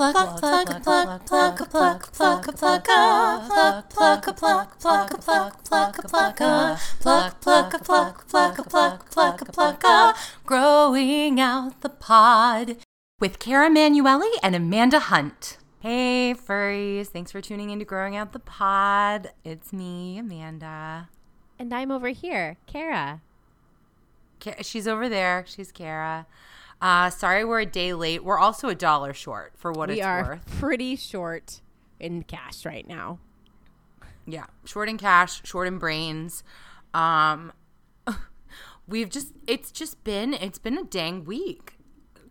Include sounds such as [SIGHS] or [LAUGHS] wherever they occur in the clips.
pluck a pluck a pluck pluck a pluck pluck a pluck pluck pluck pluck a pluck pluck a pluck pluck a pluck a plug. pluck pluck a pluck pluck a pluck pluck a pluck a pluck growing out the pod with Cara Manuelli and Amanda Hunt. Hey furries, thanks for tuning in to Growing Out the Pod. It's me, Amanda. And I'm over here, Cara. Ca- She's over there. She's Cara. Uh, sorry, we're a day late. We're also a dollar short for what we it's are worth. pretty short in cash right now. Yeah, short in cash, short in brains. Um, [LAUGHS] we've just it's just been it's been a dang week.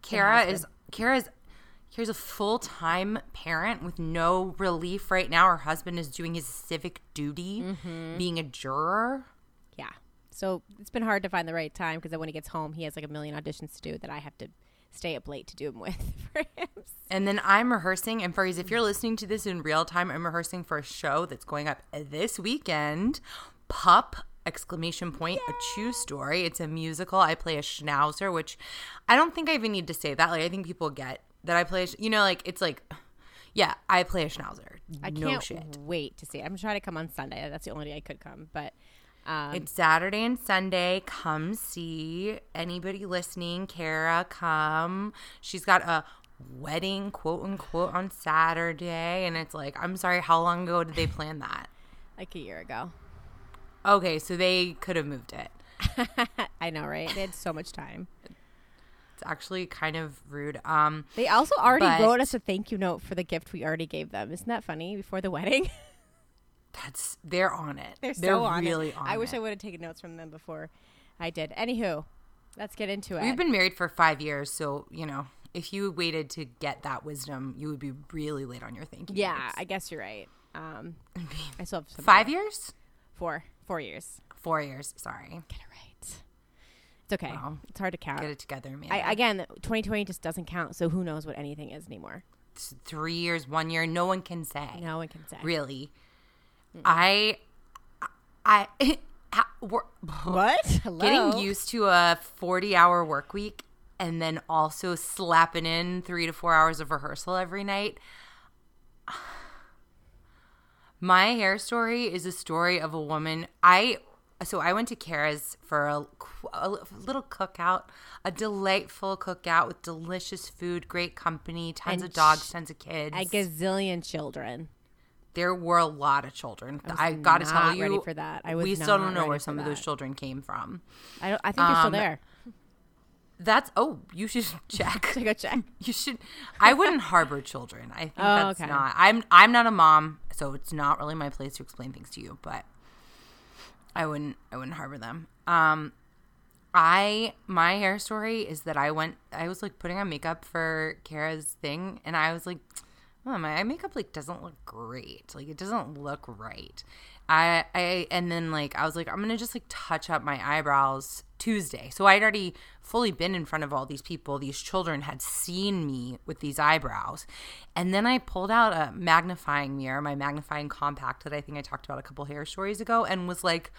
Kara is Kara is Kara's here's a full time parent with no relief right now. Her husband is doing his civic duty, Mm-hmm. being a juror. Yeah. So it's been hard to find the right time because when he gets home, he has like a million auditions to do that I have to stay up late to do them [LAUGHS] with for him. And then I'm rehearsing, and Furries, if you're listening to this in real time, I'm rehearsing for a show that's going up this weekend. Pup! Exclamation point! A true story. It's a musical. I play a schnauzer, which I don't think I even need to say that. Like I think people get that I play. You know, like it's like, yeah, I play a schnauzer. I no can't shit. wait to see it. I'm trying to come on Sunday. That's the only day I could come. But um, It's Saturday and Sunday. Come see anybody listening. Kara, come. She's got a wedding, quote unquote, on Saturday. And it's like, I'm sorry, how long ago did they plan that? like a year ago. Okay, so they could have moved it. [LAUGHS] I know, right? They had so much time. It's actually kind of rude. Um, They also already But- wrote us a thank you note for the gift we already gave them. Isn't that funny? Before the wedding, [LAUGHS] that's they're on it. they're so on really it. on I wish it. I would have taken notes from them before I did. Anywho, let's get into it. We've been married for five years, so you know, if you waited to get that wisdom, you would be really late on your thinking. yeah. I guess you're right. Um, [LAUGHS] I still have five more. years, four, four years. four years. Sorry, Get it right. It's okay. Wow. It's hard to count. get it together, man. I, again, 2020 just doesn't count, so who knows what anything is anymore? It's three years, one year. No one can say. No one can say. Really, I, I, [LAUGHS] What? [LAUGHS] Hello? getting used to a forty-hour work week and then also slapping in three to four hours of rehearsal every night. [SIGHS] My hair story is a story of a woman. I so I went to Kara's for a, a little cookout, a delightful cookout with delicious food, great company, tons And of dogs, tons of kids. A gazillion children. There were a lot of children. was I, got to tell you, ready for that. I was we still don't know where some of those children came from. I don't. I think they're still Um, there. That's oh, you should [LAUGHS] check. To go check. [LAUGHS] You should. I wouldn't harbor children. I think Oh, that's okay. not. I'm. I'm not a mom, so it's not really my place to explain things to you. But I wouldn't. I wouldn't harbor them. Um, I my hair story is that I went. I was like putting on makeup for Kara's thing, and I was like, oh, my makeup like doesn't look great. Like it doesn't look right. I I and then like I was like I'm gonna just like touch up my eyebrows Tuesday. So I'd already fully been in front of all these people. These children had seen me with these eyebrows, and then I pulled out a magnifying mirror, my magnifying compact that I think I talked about a couple hair stories ago, and was like,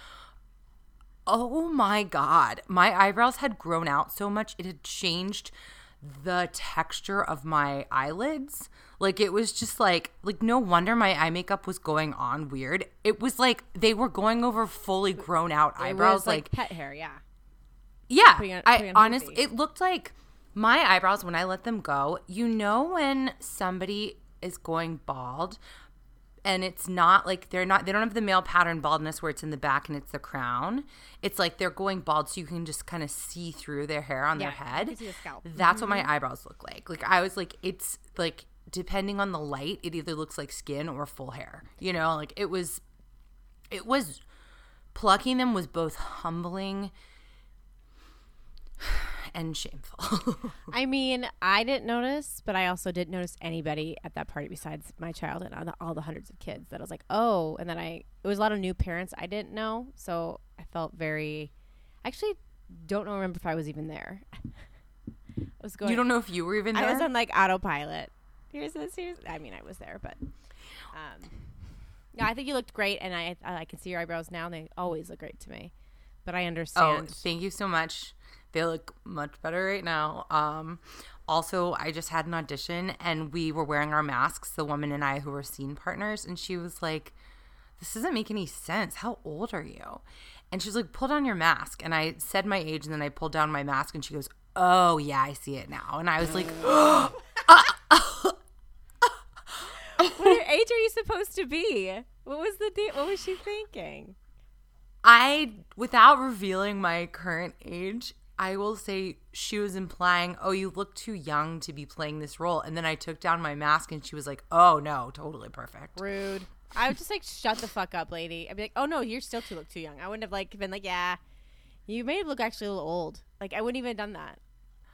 oh my god my eyebrows had grown out so much it had changed the texture of my eyelids like it was just like like no wonder my eye makeup was going on weird it was like they were going over fully grown out It eyebrows was like, pet hair. Yeah. yeah putting on- i putting on honest Hubie. it looked like my eyebrows when i let them go you know when somebody is going bald and it's not like they're not they don't have the male pattern baldness where it's in the back and it's the crown. It's like they're going bald so you can just kind of see through their hair on their Yeah, you head. the that's what my mm-hmm. eyebrows look like. Like i was like it's like depending on the light it either looks like skin or full hair you know? Like it was it was plucking them was both humbling and shameful [LAUGHS] I mean, I didn't notice, but I also didn't notice anybody at that party besides my child and all the, all the hundreds of kids. That I was like, oh, and then I it was a lot of new parents I didn't know, so I felt very. I actually don't know remember if I was even there. [LAUGHS] I was going. you don't know if you were even there I was on like autopilot. Here's this. Here's. I mean, I was there, but. Um, no, I think you looked great, and I I can see your eyebrows now, and they always look great to me. But I understand. Oh, understand. thank you so much. They look much better right now. Um, also I just had an audition and we were wearing our masks, the woman and I who were scene partners, and she was like, This doesn't make any sense. How old are you? And she's like, Pull down your mask. And I said my age and then I pulled down my mask and she goes, Oh yeah, I see it now. And I was like, [GASPS] what age are you supposed to be? What was the date? what was she thinking? I without revealing my current age, I will say she was implying, "Oh, you look too young to be playing this role." And then I took down my mask and she was like, "Oh, no, totally perfect." Rude. I would just like shut the fuck up, lady. I'd be like, "Oh no, you're still too look too young." I wouldn't have like been like, "Yeah, you may look actually a little old." Like I wouldn't even have done that.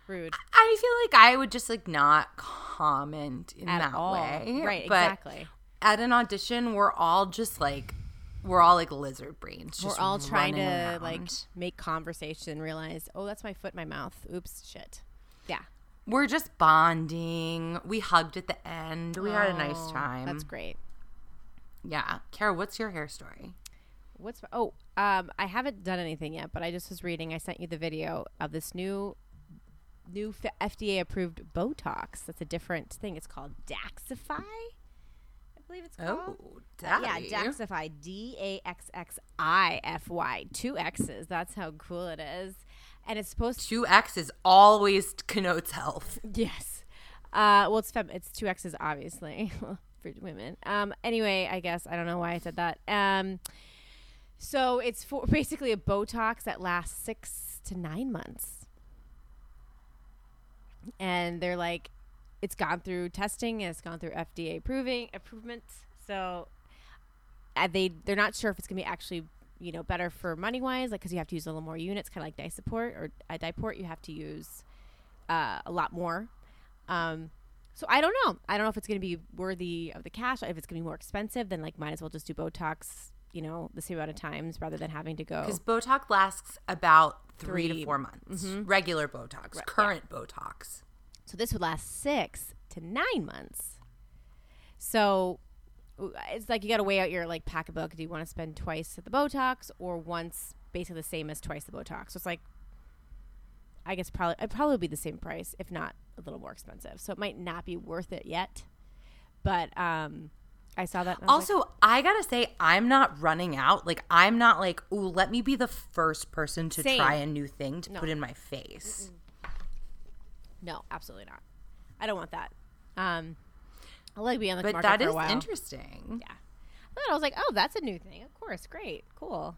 Rude. I feel like I would just like not comment in At that all. way. Right, But exactly. At an audition, we're all just like we're all like lizard brains. We're all trying to running like make conversation, realize, "Oh, that's my foot in my mouth." Oops, shit. Yeah. We're just bonding. We hugged at the end. We had a nice Oh, time. That's great. Yeah. Kara, what's your hair story? What's oh um I haven't done anything yet, but I just was reading. I sent you the video of this new new FDA approved Botox. That's a different thing. It's called Daxxify. I believe it's called. Oh, yeah. Daxxify. D A X X I F Y. Two X's. That's how cool it is. And it's supposed to. Two X's always connotes health. [LAUGHS] Yes. Uh, well, it's fem- it's two X's, obviously, [LAUGHS] for women. Um, anyway, I guess I don't know why I said that. Um, so it's for basically a Botox that lasts six to nine months, and they're like, it's gone through testing it's gone through FDA approving improvement. So uh, they they're not sure if it's gonna be actually you know better for money wise, like because you have to use a little more units, kind of like Dysport or uh, Dyport. You have to use uh, a lot more. Um, so I don't know. I don't know if it's going to be worthy of the cash. If it's going to be more expensive, then like might as well just do Botox. You know, the same amount of times rather than having to go. Because Botox lasts about three, Three. to four months. Mhm. Regular Botox, yeah. current Botox. So this would last six to nine months. So it's like you got to weigh out your like pocketbook. Do you want to spend twice at the Botox or once, basically the same as twice the Botox? So it's like, I guess probably it'd probably be the same price, if not a little more expensive. So it might not be worth it yet. But um, I saw that. I was like, Also, I gotta say, I'm not running out. Like, I'm not like, ooh, let me be the first person to Same. try a new thing to No. put in my face. No, absolutely not. I don't want that. Um, I like being on the But market that for a is while. interesting. Yeah. Then I was like, oh, that's a new thing. Of course, great, cool.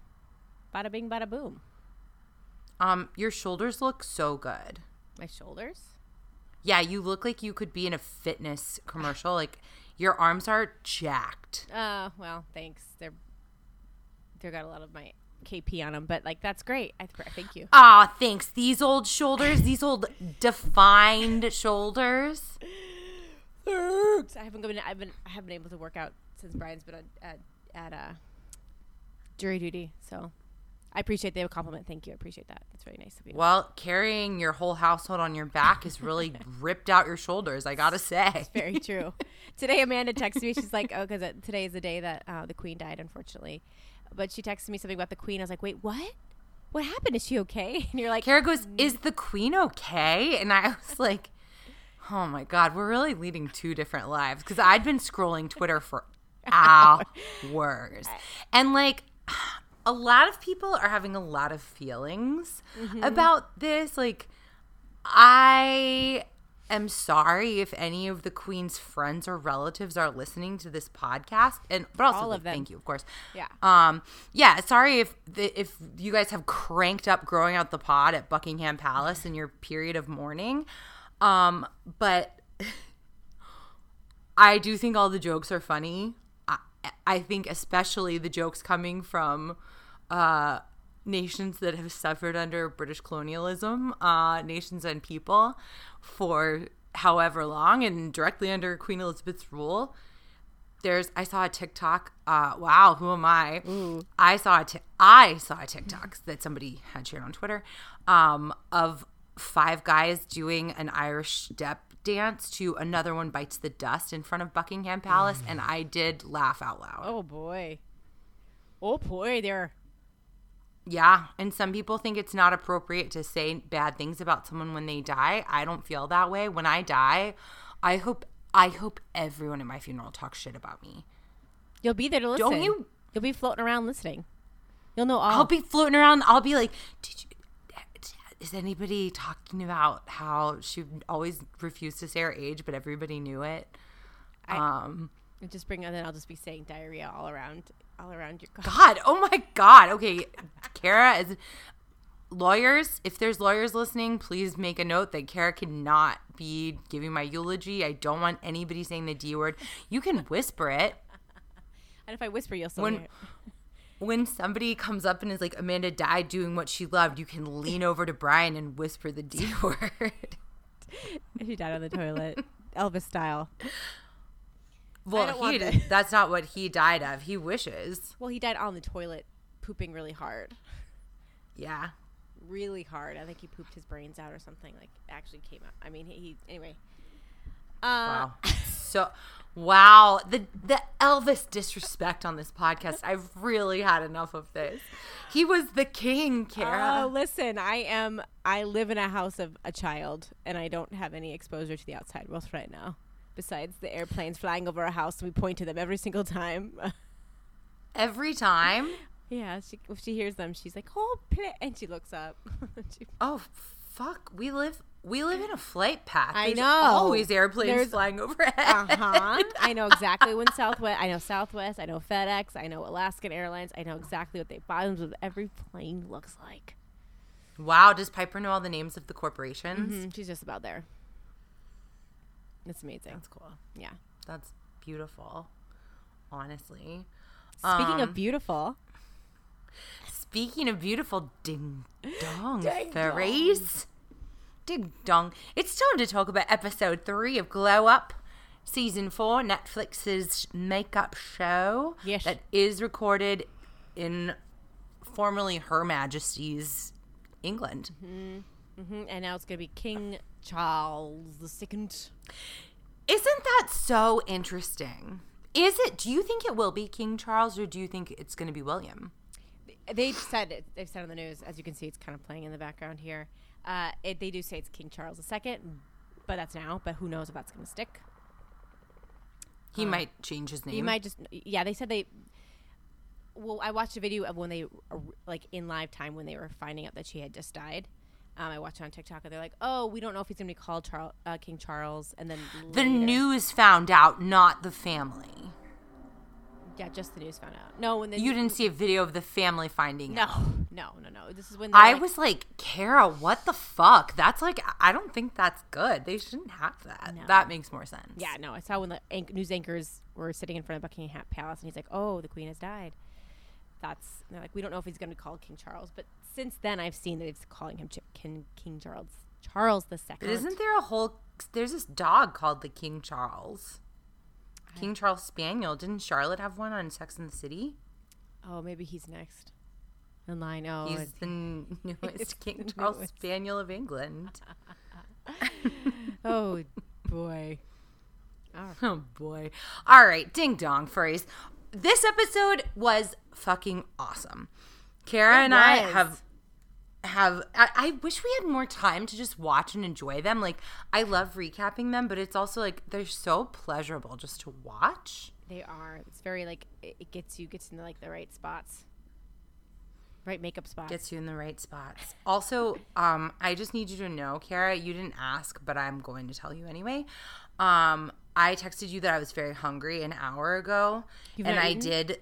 Bada bing, bada boom. Um, your shoulders look so good. My shoulders. Yeah, you look like you could be in a fitness commercial. Like, your arms are jacked. Uh, well, thanks. They're they got a lot of my KP on them, but like that's great. I th- thank you. Ah, thanks. These old shoulders, these old defined shoulders. I haven't been. I've been. I haven't been able to work out since Brian's been at at, at uh, jury duty. So I appreciate the compliment. Thank you. I appreciate that. That's really nice of you. Well, carrying your whole household on your back has really [LAUGHS] ripped out your shoulders, I gotta say. it's Very true. today, Amanda texted me. She's like, "Oh, because today is the day that uh, the Queen died, unfortunately." But she texted me something about the Queen. I was like, "Wait, what? What happened? Is she okay?" [LAUGHS] And you're like, Kara goes, mm. Is the queen okay? And I [LAUGHS] was like, Oh my God, we're really leading two different lives. Because I'd been scrolling Twitter for [LAUGHS] hours. And like, a lot of people are having a lot of feelings mm-hmm. about this. Like, I am sorry if any of the queen's friends or relatives are listening to this podcast and but also All like, of them. thank you of course Yeah. um yeah sorry if the, if you guys have cranked up growing out the pod at buckingham palace in your period of mourning um but [LAUGHS] i do think all the jokes are funny i, I think especially the jokes coming from uh nations that have suffered under british colonialism uh nations and people for however long and directly under queen elizabeth's rule there's I saw a TikTok. Uh, wow, who am I? I saw a ti- I saw a TikTok that somebody had shared on Twitter um, of five guys doing an Irish step dance to "Another One Bites the Dust" in front of Buckingham Palace, and [SIGHS] I did laugh out loud. "Oh boy, oh boy, there." Yeah, and some people think it's not appropriate to say bad things about someone when they die. I don't feel that way. When I die, I hope I hope everyone at my funeral talks shit about me. You'll be there to listen. Don't you? You'll be floating around listening. You'll know all. I'll be floating around. I'll be like, "Did you is anybody talking about how she always refused to say her age, but everybody knew it? I- um, just bring and then I'll just be saying diarrhea all around all around your God, oh my God. Okay, Kara is lawyers. If there's lawyers listening, please make a note that Kara cannot be giving my eulogy. I don't want anybody saying the D word. You can whisper it. And if I whisper, you'll still When- hear it. When somebody comes up and is like, Amanda died doing what she loved, you can lean over to Brian and whisper the D [LAUGHS] word. She died on the toilet, Elvis style. Well, he that. [LAUGHS] that's not what he died of. He wishes. Well, he died on the toilet, pooping really hard, Yeah. really hard. I think he pooped his brains out or something. Like actually came out. I mean, he, he anyway. Uh, Wow. [LAUGHS] so, wow. The the Elvis disrespect on this podcast. I've really had enough of this. He was the king, Kara. Oh, listen, I am. I live in a house of a child, and I don't have any exposure to the outside world right now. Besides the airplanes flying over our house, and we point to them every single time. Every time. [LAUGHS] yeah, she, if she hears them, she's like, "Oh, play," and she looks up. [LAUGHS] She- Oh fuck. We live we live in a flight path. I know. Always airplanes There's- flying overhead. uh [LAUGHS] huh. I know exactly when Southwest. I know Southwest. I know FedEx. I know Alaskan Airlines. I know exactly what the bottoms of every plane looks like. Wow. Does Piper know all the names of the corporations? Mhm, She's just about there. It's amazing. That's cool. Yeah. That's beautiful. Honestly. Speaking Um, of beautiful, Speaking of beautiful ding dong Ding fairies. Ding dong. It's time to talk about episode three of Glow Up, season four, Netflix's makeup show. Yes. That is recorded in formerly Her Majesty's England. Hmm and now it's gonna be King Charles the Second. Isn't that so interesting? Is it? Do you think it will be King Charles or do you think it's going to be William? They said it. They've said on the news, as you can see, it's kind of playing in the background here. Uh, it, they do say it's King Charles II, but that's now. But who knows if that's going to stick? He might change his name. He might just, yeah. They said they. Well, I watched a video of when they, like in live time, when they were finding out that she had just died. Um, I watched it on TikTok, and they're like, "Oh, we don't know if he's going to be called Charles, uh, King Charles." And then the later- news found out, not the family. yeah, just the news found out. No, when the You didn't see a video of the family finding No, out. no, no, no. This is when I like- was like, Kara, what the fuck? That's like, I don't think that's good. They shouldn't have that. No. That makes more sense. Yeah, no, I saw when the anch- news anchors were sitting in front of Buckingham Palace, and he's like, "Oh, the Queen has died." That's they're like, we don't know if he's going to call King Charles, but since then I've seen that it's calling him King, King Charles, Charles the Second. Isn't there a whole, there's this dog called the King Charles. King Charles Spaniel. Didn't Charlotte have one on Sex and the City? Oh, maybe he's next in line. Oh, He's the newest [LAUGHS] King the Charles newest. Spaniel of England. [LAUGHS] oh boy. Oh, [LAUGHS] Oh boy. All right, ding dong phrase. This episode was fucking awesome. Kara It and I have have I, I wish we had more time to just watch and enjoy them. Like I love recapping them, but it's also like they're so pleasurable just to watch. they are. It's very like it, gets you gets into like the right spots, right makeup spots. Gets you in the right spots. Also, um, I just need you to know, Kara, you didn't ask, but I'm going to tell you anyway. Um, I texted you that I was very hungry an hour ago, You've and I eaten? did.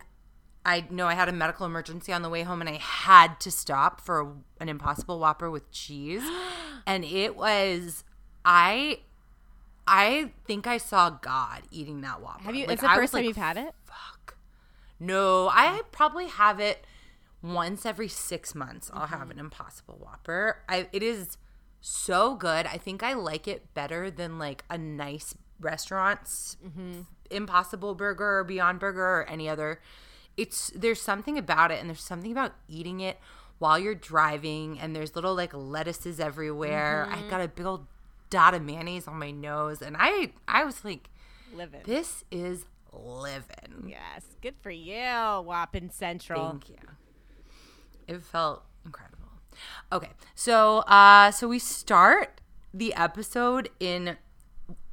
I know I had a medical emergency on the way home, and I had to stop for a, an Impossible Whopper with cheese, [GASPS] and it was I. I think I saw God eating that Whopper. Have you? Like, it's the I first time like, you've had it. fuck. No, I probably have it once every six months. I'll have an Impossible Whopper. I it is so good. I think I like it better than like a nice restaurant's mm-hmm. Impossible Burger or Beyond Burger or any other. It's there's something about it, and there's something about eating it while you're driving, and there's little like lettuces everywhere. I got a big old dot of mayonnaise on my nose, and I I was like, Living. this is living. Yes, good for you, Wappin Central. Thank you. It felt incredible. Okay, so uh, so we start the episode in.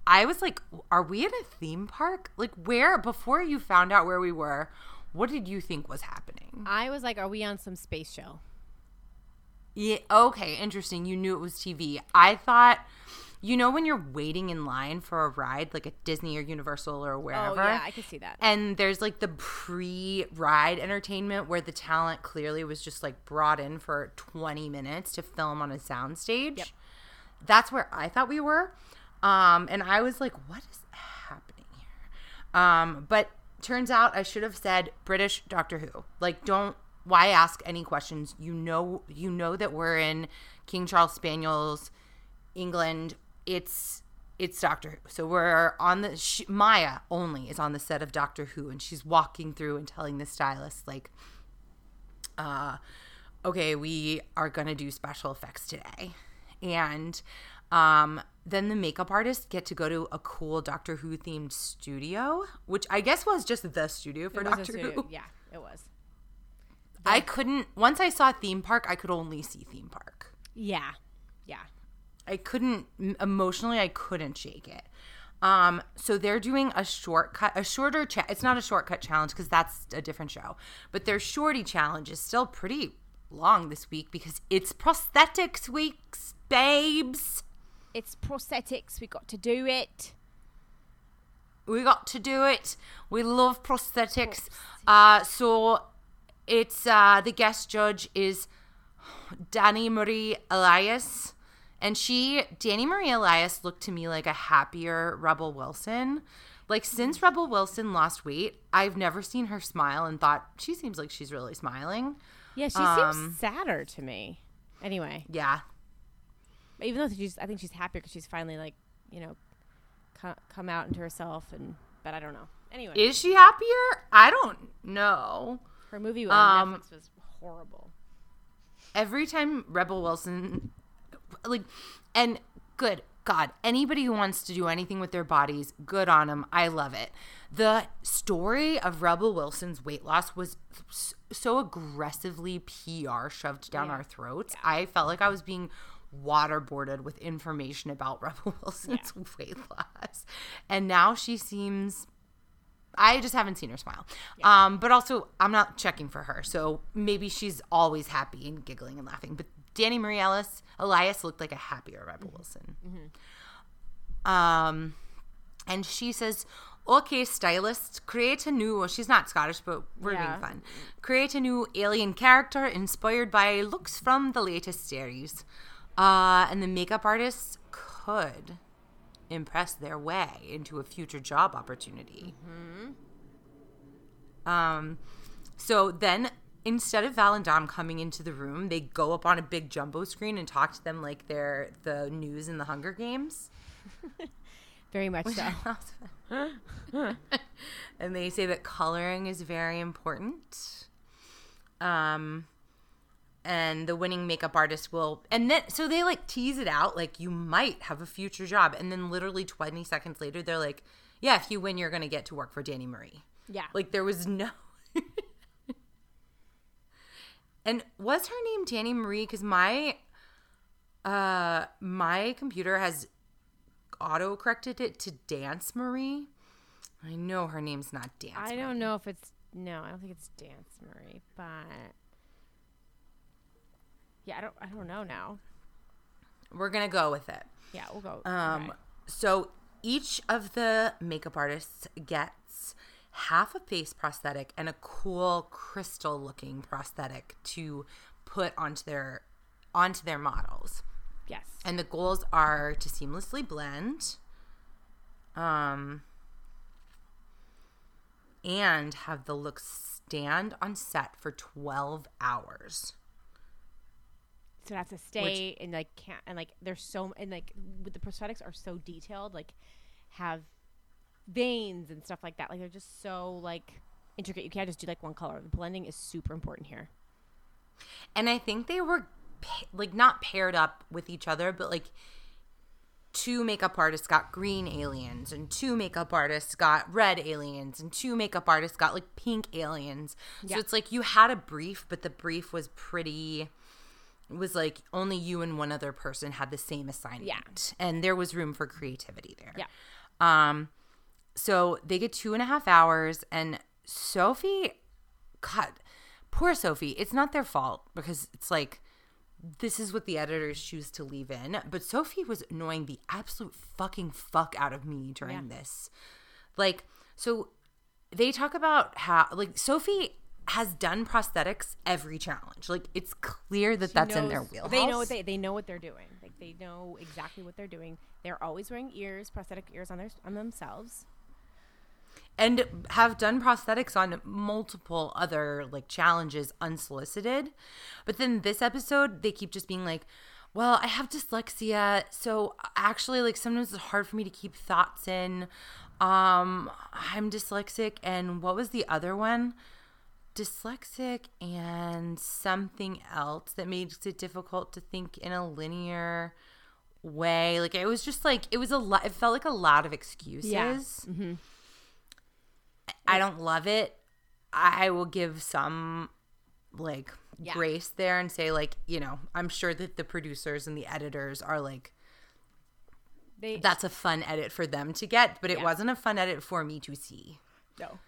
I was like, "Are we in a theme park? Like, where?" Before you found out where we were, what did you think was happening? I was like, are we on some space show? Yeah. Okay. Interesting. You knew it was TV. I thought, you know, when you're waiting in line for a ride, like at Disney or Universal or wherever. Oh yeah, I could see that. and there's like the pre-ride entertainment where the talent clearly was just like brought in for 20 minutes to film on a soundstage. Yep. That's where I thought we were. Um, and I was like, what is happening here? Um, but turns out I should have said British Doctor Who. Like, don't why ask any questions? You know, you know that we're in King Charles Spaniel's England. It's it's Doctor Who. So we're on the she, Maya only is on the set of Doctor Who, and she's walking through and telling the stylist like, uh, okay, we are gonna do special effects today, and um, then the makeup artists get to go to a cool Doctor Who themed studio, which I guess was just the studio for Doctor studio- Who. Yeah, it was. [LAUGHS] I couldn't once I saw theme park, I could only see theme park. Yeah, yeah. I couldn't emotionally I couldn't shake it. Um so they're doing a shortcut a shorter cha- it's not a shortcut challenge cuz that's a different show. But their shorty challenge is still pretty long this week because it's prosthetics weeks, babes. It's prosthetics. We got to do it. We got to do it. We love prosthetics. Uh so it's uh the guest judge is Danny Marie Elias. And she, Danny Marie Elias, looked to me like a happier Rebel Wilson. Like, since Rebel Wilson lost weight, I've never seen her smile and thought, she seems like she's really smiling. Yeah, she Um, seems sadder to me. Anyway, Yeah. Even though she's, I think she's happier because she's finally like, you know, co- come out into herself. And but I don't know. Anyway, Is she happier? I don't know. her movie on um, Netflix was horrible. every time Rebel Wilson, like, and good God, anybody who wants to do anything with their bodies, good on them. I love it. The story of Rebel Wilson's weight loss was so aggressively PR shoved down Yeah. our throats. I felt like I was being waterboarded with information about [LAUGHS] Rebel Wilson's weight loss. And now she seems I just haven't seen her smile. Um, but also, I'm not checking for her, so maybe she's always happy and giggling and laughing. But Danny Marie Ellis, Elias looked like a happier Rebel Wilson. Um, and she says, "Okay, stylist, create a new." Well, she's not Scottish, but we're Yeah. being fun. Create a new alien character inspired by looks from the latest series. Uh, and the makeup artists could impress their way into a future job opportunity. Um, so then instead of Val and Dom coming into the room, they go up on a big jumbo screen and talk to them like they're the news in the Hunger Games. [LAUGHS] Very much so. [LAUGHS] and they say that coloring is very important. Um, and the winning makeup artist will, and then so they like tease it out like you might have a future job, and then literally twenty seconds later they're like, "Yeah, if you win, you're gonna get to work for Danny Marie." Yeah. Like there was no. [LAUGHS] and was her name Danny Marie? Because my, uh, my computer has auto corrected it to Dance Marie. I know her name's not Dance. I Marie. don't know if it's no, I don't think it's Dance Marie, but yeah, I don't I don't know now. We're gonna go with it. Yeah, we'll go. Um, okay. so each of the makeup artists gets half a face prosthetic and a cool crystal looking prosthetic to put onto their onto their models. Yes. And the goals are to seamlessly blend, um, and have the look stand on set for 12 hours. So it has to stay and like can't and like there's so and like with the prosthetics are so detailed, like have veins and stuff like that. Like they're just so like intricate. You can't just do like one color. The blending is super important here. And I think they were like not paired up with each other, but like two makeup artists got green aliens and two makeup artists got red aliens and two makeup artists got like pink aliens. Yeah. So it's like you had a brief, but the brief was pretty was like only you and one other person had the same assignment. And there was room for creativity there. Yeah. Um so they get two and a half hours and Sophie cut poor Sophie, it's not their fault because it's like this is what the editors choose to leave in. But Sophie was annoying the absolute fucking fuck out of me during Yeah. this. Like, so they talk about how, like, Sophie has done prosthetics every challenge. Like, it's clear that that's in their knows- wheelhouse. They know what they they know what they're doing. Like they know exactly what they're doing. They're always wearing ears, prosthetic ears on their on themselves. and have done prosthetics on multiple other like challenges unsolicited. But then this episode, they keep just being like, "Well, I have dyslexia, so actually, like sometimes it's hard for me to keep thoughts in. Um, I'm dyslexic, and what was the other one? Dyslexic and something else that makes it difficult to think in a linear." way like it was just like it was a lot it felt like a lot of excuses mm-hmm I don't love it. I will give some like Yeah. grace there and say like, you know, I'm sure that the producers and the editors are like They that's a fun edit for them to get, but it Yeah. wasn't a fun edit for me to see. no.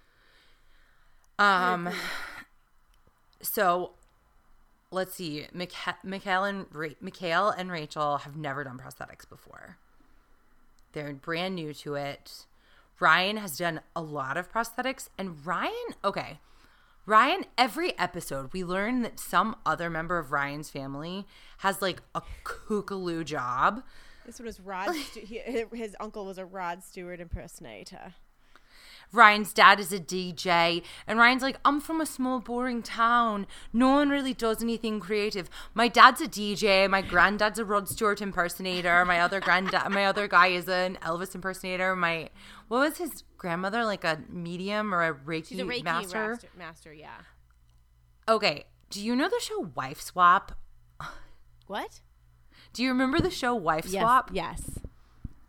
Um so let's see. Micha- Mikhail and Ra- Mikhail and Rachel have never done prosthetics before. They're brand new to it. Ryan has done a lot of prosthetics and Ryan, okay. Ryan, every episode we learn that some other member of Ryan's family has like a kookaloo job. This one was Rod. Stu- he, his uncle was a Rod Stewart impersonator. Ryan's dad is a DJ, and Ryan's like, I'm from a small, boring town. No one really does anything creative. My dad's a DJ. My granddad's a Rod Stewart impersonator. My other granddad, my other guy is an Elvis impersonator. My what was his grandmother like a medium or a Reiki, She's a Reiki master? master. Master, yeah. Okay, do you know the show Wife Swap? What? Do you remember the show Wife Yes. Swap? Yes.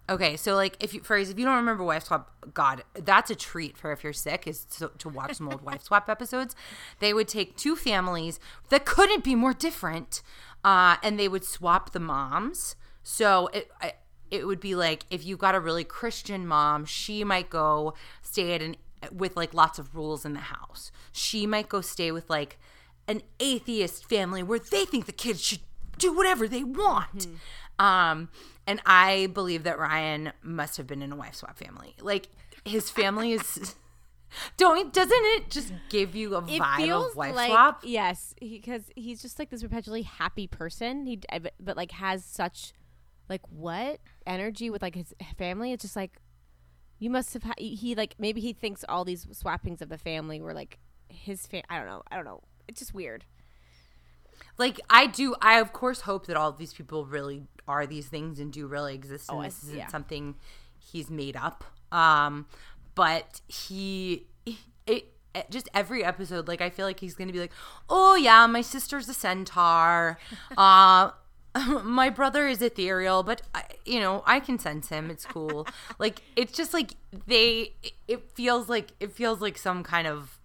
Okay, so like if you phrase if you don't remember Wife Swap, God, that's a treat for if you're sick is to, to watch some old Wife Swap episodes. They would take two families that couldn't be more different, uh, and they would swap the moms. So it I- it would be like if you got a really Christian mom, she might go stay at an with like lots of rules in the house. She might go stay with like an atheist family where they think the kids should do whatever they want. Um, and I believe that Ryan must have been in a wife swap family. Like his family is. [LAUGHS] Don't doesn't it just give you a It vibe feels of wife like swap? yes, because he's just like this perpetually happy person. He but, but like has such like what energy with like his family. It's just like you must have ha- he like maybe he thinks all these swappings of the family were like his fa- I don't know. I don't know. It's just weird. Like I do, I of course hope that all of these people really are these things and do really exist, and Oh, this isn't yeah. something he's made up. Um, but he, it, it just every episode, like I feel like he's gonna be like, oh yeah, my sister's a centaur. [LAUGHS] Uh, [LAUGHS] my brother is ethereal, but I, you know I can sense him. It's cool. [LAUGHS] like it's just like they. It feels like it feels like some kind of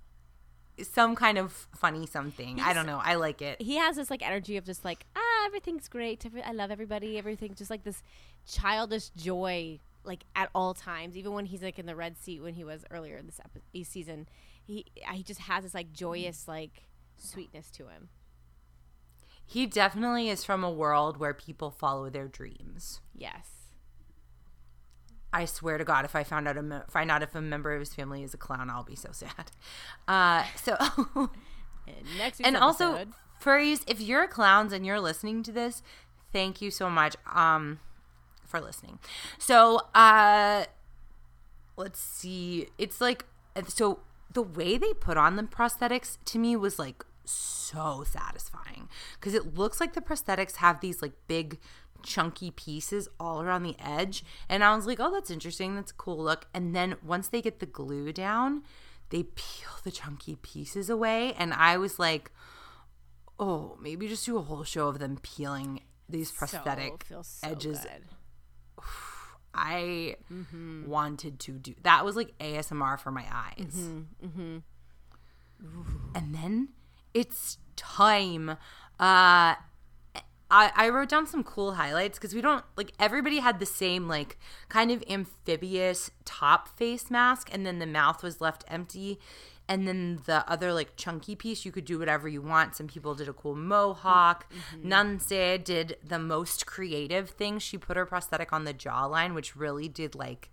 some kind of funny something. I don't know. I like it. He has this like energy of just like ah everything's great. I love everybody. Everything just like this childish joy like at all times. Even when he's like in the red seat when he was earlier in this epi- season, he he just has this like joyous like sweetness to him. He definitely is from a world where people follow their dreams. Yes. I swear to God, if I found out a me- find out if a member of his family is a clown, I'll be so [LAUGHS] sad. Uh, so, [LAUGHS] next and also, furries, if you're clowns and you're listening to this, thank you so much um, for listening. So, uh, let's see. It's like so the way they put on the prosthetics to me was like so satisfying because it looks like the prosthetics have these like big chunky pieces all around the edge and I was like, "Oh, that's interesting. That's a cool look." And then once they get the glue down, they peel the chunky pieces away and I was like, "Oh, maybe just do a whole show of them peeling these prosthetic so, so edges. I Mm-hmm. wanted to do that was like ASMR for my eyes. Mm-hmm. And then it's time. Uh I, I wrote down some cool highlights because we don't like everybody had the same like kind of amphibious top face mask and then the mouth was left empty and then the other like chunky piece you could do whatever you want. Some people did a cool mohawk. Mm-hmm. Nancy did the most creative thing. She put her prosthetic on the jawline which really did like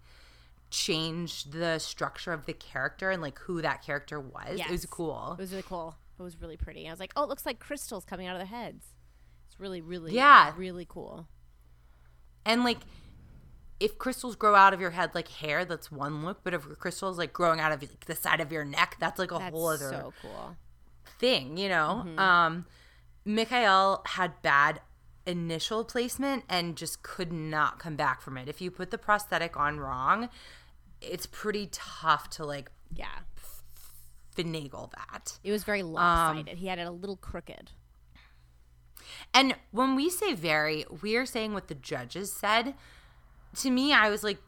change the structure of the character and like who that character was. It was cool. It was really cool. It was really pretty. I was like, oh, it looks like crystals coming out of their heads. Really, really, Yeah. really cool. And like, if crystals grow out of your head like hair, that's one look. But if crystals like growing out of like, the side of your neck, that's like a That's whole other so cool. thing, you know. Mm-hmm. Um, Mikhail had bad initial placement and just could not come back from it. If you put the prosthetic on wrong, it's pretty tough to like Yeah. finagle that. It was very lopsided. he had it a little crooked. And when we say very, we are saying what the judges said. To me, I was like,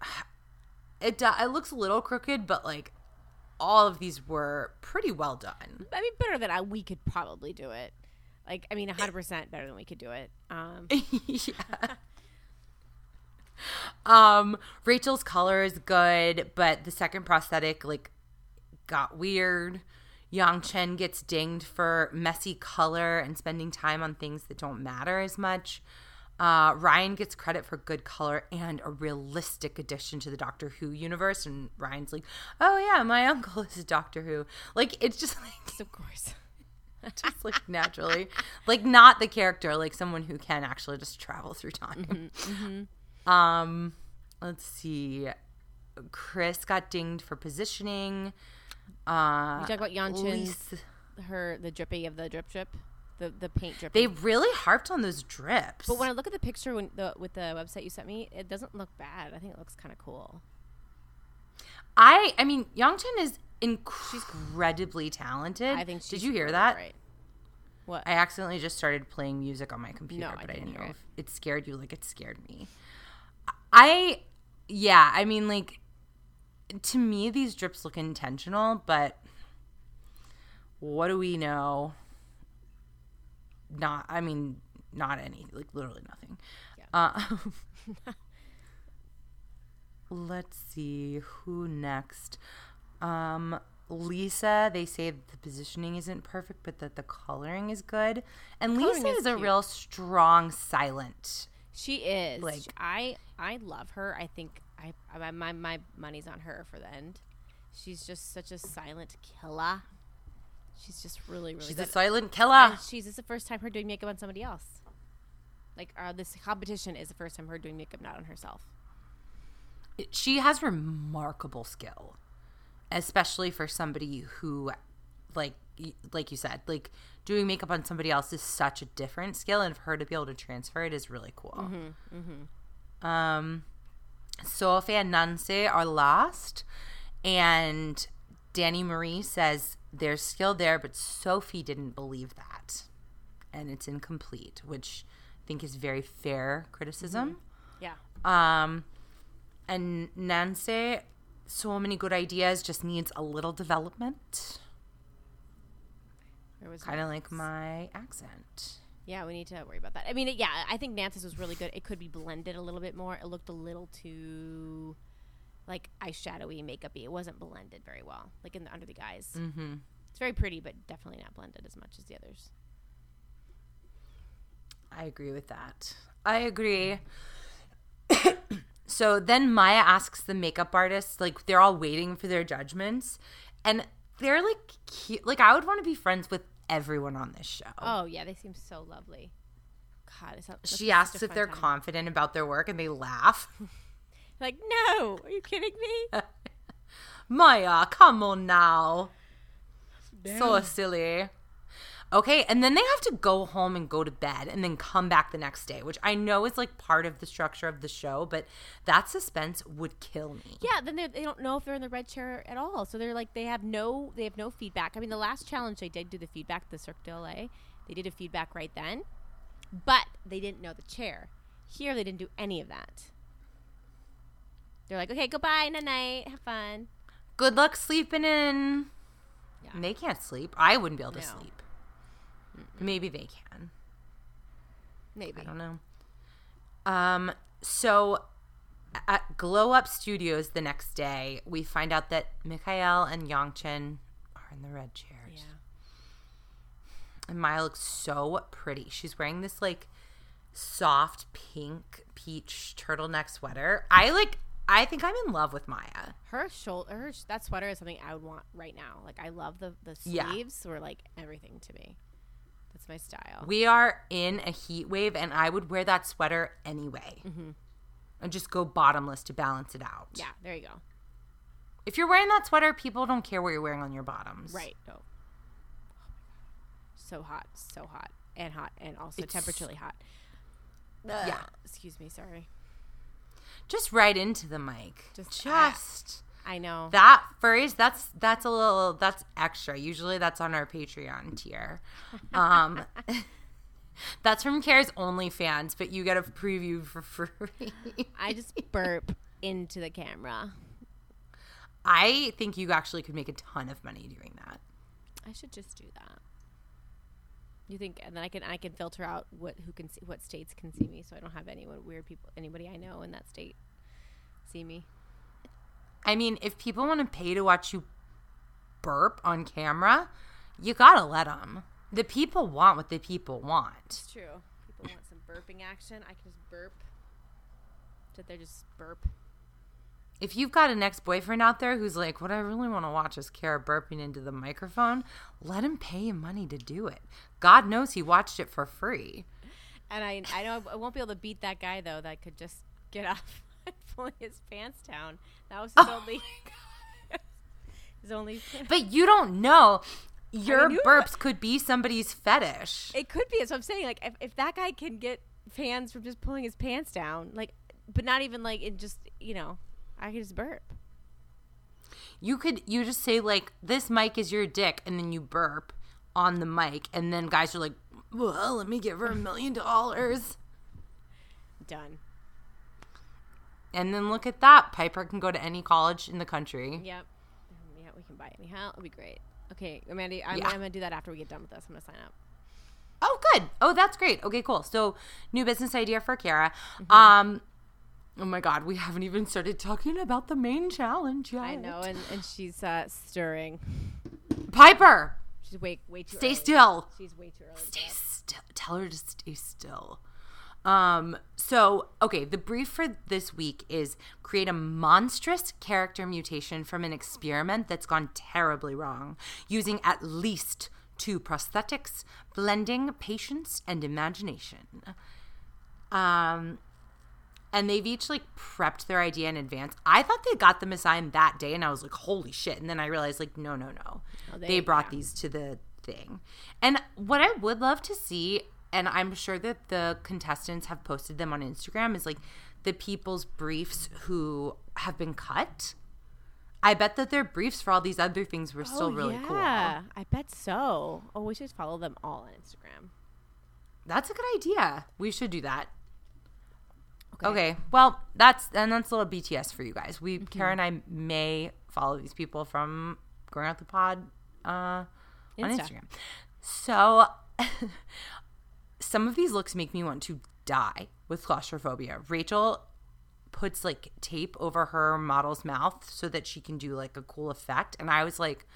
[SIGHS] it do- it looks a little crooked, but like all of these were pretty well done. I mean, better than I, we could probably do it. Like, I mean, 100% better than we could do it. Um, [LAUGHS] yeah. Um, Rachel's color is good, but the second prosthetic like got weird. Yang Chen gets dinged for messy color and spending time on things that don't matter as much. Uh, Ryan gets credit for good color and a realistic addition to the Doctor Who universe, and Ryan's like, "Oh yeah, my uncle is a Doctor Who." Like it's just [LAUGHS] like of course. [LAUGHS] just like naturally like not the character like someone who can actually just travel through time um let's see chris got dinged for positioning uh You talk about Yan Chen's, her, the drippy of the drip drip, the, the paint drip. they really harped on those drips But when I look at the picture when the, with the website you sent me, it doesn't look bad. I think it looks kind of cool. i i mean yang chen is incredibly talented I think she's did you hear that Right. What? I accidentally just started playing music on my computer, No, I but I, didn't didn't know hear if it scared you like it scared me. I, yeah, I mean, like, to me, these drips look intentional, but what do we know? Not, I mean, not any, like, literally nothing. Uh, [LAUGHS] let's see, who next? Um, Lisa, they say the positioning isn't perfect, but that the coloring is good. And Coloring Lisa is is, a real strong silent. She is. Like I, I love her. I think I, I my my money's on her for the end. She's just such a silent killer. She's just really really She's good. a silent killer. and she's this is the first time her doing makeup on somebody else. Like uh, this competition is the first time her doing makeup not on herself. She has remarkable skill, especially for somebody who, like, like you said, like doing makeup on somebody else is such a different skill, and for her to be able to transfer it is really cool. Um, Sophie and Nancy are lost, and Danny Marie says there's skill there, but Sophie didn't believe that, and it's incomplete, which I think is very fair criticism. Yeah. Um, and Nancy, so many good ideas, just needs a little development, There was kind of like my accent. Yeah, we need to worry about that. I mean, yeah, I think Nancy's was really good. It could be blended a little bit more. It looked a little too like eyeshadowy, makeupy. It wasn't blended very well, like in the under the eyes. Mm-hmm. It's very pretty, but definitely not blended as much as the others. I agree with that. I agree. [COUGHS] so then Maya asks the makeup artist, like they're all waiting for their judgments, and they're like cute. Like I would want to be friends with everyone on this show. Oh yeah, they seem so lovely. God, it's not, she asks if they're confident about their work, and they laugh. [LAUGHS] like, no, are you kidding me? [LAUGHS] Maya, come on now. So silly. Okay, and then they have to go home and go to bed and then come back the next day, which I know is like part of the structure of the show, but that suspense would kill me. Yeah, then they, they don't know if they're in the red chair at all. So they're like they have no they have no feedback. I mean, the last challenge they did do the feedback, the Cirque du Soleil, they did a feedback right then, but they didn't know the chair. Here they didn't do any of that. They're like, okay, goodbye, night night, have fun. Good luck sleeping in. Yeah. And they can't sleep. I wouldn't be able to No. sleep. Maybe they can. Maybe. I don't know. Um, so at Glow Up Studios the next day, we find out that Mikhail and Yongchen are in the red chairs. Yeah. And Maya looks so pretty. She's wearing this like soft pink peach turtleneck sweater. I like I think I'm in love with Maya. Her shoulder, her that sweater is something I would want right now. Like I love the the Yeah. sleeves or like everything to me. That's my style. We are in a heat wave and I would wear that sweater anyway. Mm-hmm. And just go bottomless to balance it out. yeah, there you go. If you're wearing that sweater, people don't care what you're wearing on your bottoms. Right. Oh. oh so hot, so hot, and hot, and also It's- temperaturely hot. Yeah. Excuse me. Sorry. Just right into the mic. Just- Just, I know. that phrase. That's that's a little that's extra. Usually that's on our Patreon tier. Um, [LAUGHS] that's from Care's OnlyFans, but you get a preview for free. [LAUGHS] I just burp into the camera. I think you actually could make a ton of money doing that. I should just do that. You think, and then I can I can filter out what who can see what states can see me, so I don't have anyone weird people anybody I know in that state see me. I mean, if people want to pay to watch you burp on camera, you gotta let them. The people want what the people want. It's true. People want some burping action. I can just burp. Sit there, just burp. If you've got an ex boyfriend out there who's like, what I really want to watch is Kara burping into the microphone, let him pay you money to do it. God knows he watched it for free. And I I know I won't be able to beat that guy though. That could just get [LAUGHS] off pulling his pants down. That was his Oh only. [LAUGHS] his only. [LAUGHS] But you don't know. Your you- burps could be somebody's fetish. It could be. That's what I'm saying. Like, if, if that guy can get fans from just pulling his pants down, like, but not even like in just you know, I could just burp. You could you just say like this mic is your dick and then you burp on the mic and then guys are like, "Well, let me give her a million dollars." Done. And then look at that. Piper can go to any college in the country. Yep. Um, Yeah, we can buy it anyhow. It'll be great. Okay, Amanda, I'm, Yeah. I'm gonna do that after we get done with this. I'm gonna sign up. Oh, good. Oh, that's great. Okay, cool. So, new business idea for Kara. Mm-hmm. Um, oh my God, we haven't even started talking about the main challenge yet. I know, and, and she's uh, stirring. Piper, She's way way too. stay early. still. She's way too early. Stay still. Tell her to stay still. Um, so okay, the brief for this week is create a monstrous character mutation from an experiment that's gone terribly wrong, using at least two prosthetics, blending patience and imagination. Um, and they've each like prepped their idea in advance. I thought they got them assigned that day, and I was like, "Holy shit!" And then I realized, like, no, no, no, Oh, they, they- brought yeah. these to the thing. And what I would love to see, and I'm sure that the contestants have posted them on Instagram, is like the people's briefs who have been cut. I bet that their briefs for all these other things were still oh, really yeah, I bet so. Oh, we should follow them all on Instagram. That's a good idea. We should do that. Okay. Well, that's and that's a little BTS for you guys. We Kara and I may follow these people from Growing Out the Pod uh, on Insta. Instagram. So [LAUGHS] some of these looks make me want to die with claustrophobia. Rachel puts like tape over her model's mouth so that she can do like a cool effect, and I was like,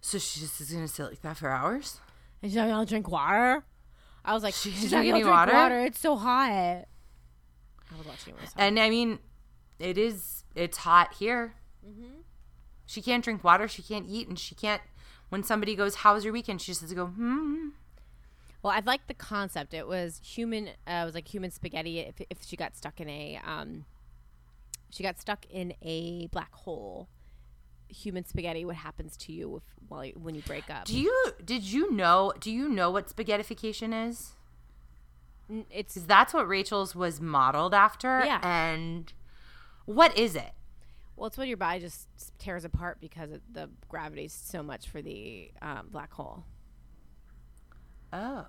so she's just gonna sit like that for hours. And she's like, "I'll drink water." I was like, She's "She's like, "I'll drink water?" It's so hot." I was watching it. when it was hot. And I mean, it is it's hot here. She can't drink water. She can't eat, and she can't. When somebody goes, "How was your weekend?" She just has to go, "Hmm." Well, I like the concept. It was human. Uh, it was like human spaghetti. If, if she got stuck in a, um, she got stuck in a black hole. Human spaghetti. What happens to you if, while you, when you break up? Do you did you know? Do you know what spaghettification is? It's that's what Rachel's was modeled after. Yeah. And what is it? well, it's when your body just tears apart because the gravity's so much for the um, black hole. Oh.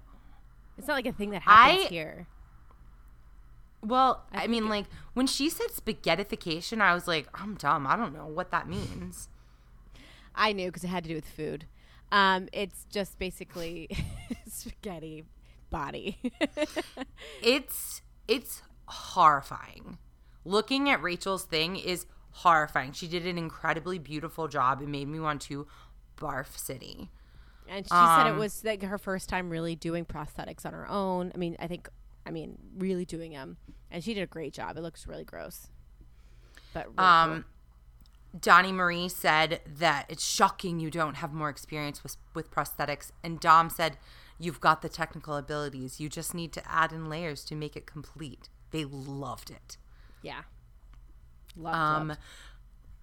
It's not like a thing that happens I- here. Well, I, mean, like when she said spaghettification, I was like, I'm dumb. I don't know what that means. I knew because it had to do with food. Um, it's just basically [LAUGHS] spaghetti body. [LAUGHS] it's it's horrifying. Looking at Rachel's thing is horrifying. She did an incredibly beautiful job. It made me want to barf city. And she said it was like her first time really doing prosthetics on her own. I mean, I think, I mean, really doing them, and she did a great job. It looks really gross, but really Um, Donnie Marie said that it's shocking you don't have more experience with with prosthetics, and Dom said you've got the technical abilities. You just need to add in layers to make it complete. They loved it. yeah. Loved, Um, loved.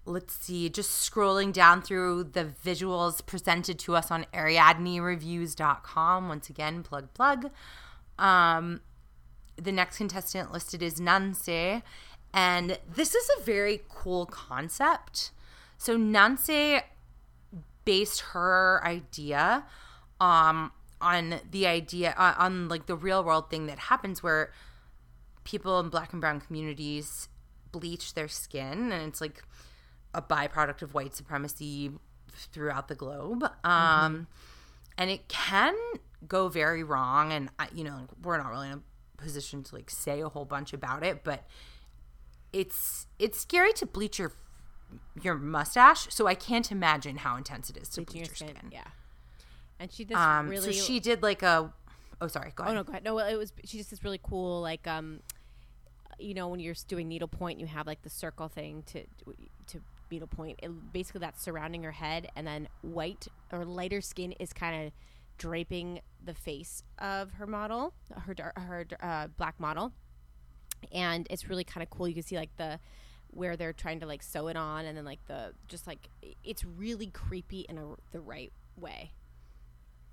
Let's see, just scrolling down through the visuals presented to us on ariadnereviews.com. Once again, plug, plug. Um, the next contestant listed is Nancy. And this is a very cool concept. So, Nancy based her idea um, on the idea, uh, on like the real world thing that happens where people in black and brown communities bleach their skin and it's like a byproduct of white supremacy throughout the globe um and it can go very wrong and I, you know we're not really in a position to like say a whole bunch about it but it's it's scary to bleach your your mustache so i can't imagine how intense it is to bleach your skin. skin Yeah. And she this um really. so she did like a oh sorry go oh ahead no, go ahead. No, well, it was. She just this really cool like um, you know, when you're doing needlepoint, you have like the circle thing to to needlepoint. It, basically, that's surrounding her head, and then white or lighter skin is kind of draping the face of her model, her dar- her uh, black model, and it's really kind of cool. You can see like the where they're trying to like sew it on, and then like the just like it's really creepy in a, the right way.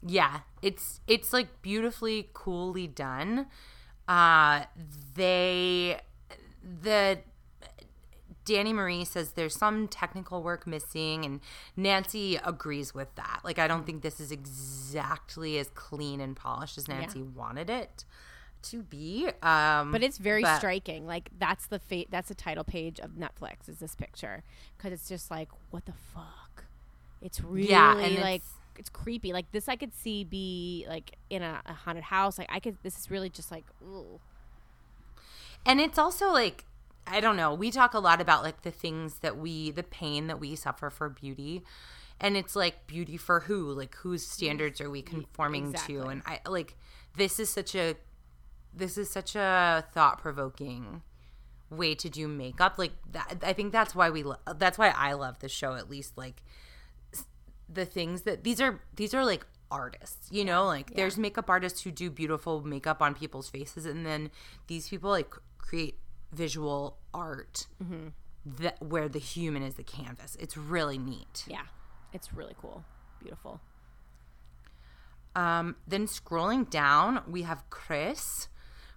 Yeah, it's it's like beautifully coolly done. Uh they the Danny Marie says there's some technical work missing and Nancy agrees with that. Like I don't think this is exactly as clean and polished as Nancy wanted it to be. Um but it's very but- striking like that's the fa- that's the title page of netflix is this picture because it's just like what the fuck it's really Yeah, and like it's- it's creepy like this i could see be like in a, a haunted house like i could this is really just like ooh. And it's also like I don't know, we talk a lot about like the things that we the pain that we suffer for beauty. And it's like beauty for who? Like whose standards are we conforming exactly. to? And I like this is such a this is such a thought-provoking way to do makeup. Like that I think that's why we lo- that's why I love the show at least like the things that these are these are like artists you know like there's makeup artists who do beautiful makeup on people's faces and then these people like create visual art that where the human is the canvas. It's really neat. Yeah. It's really cool. Beautiful. Um then scrolling down we have chris.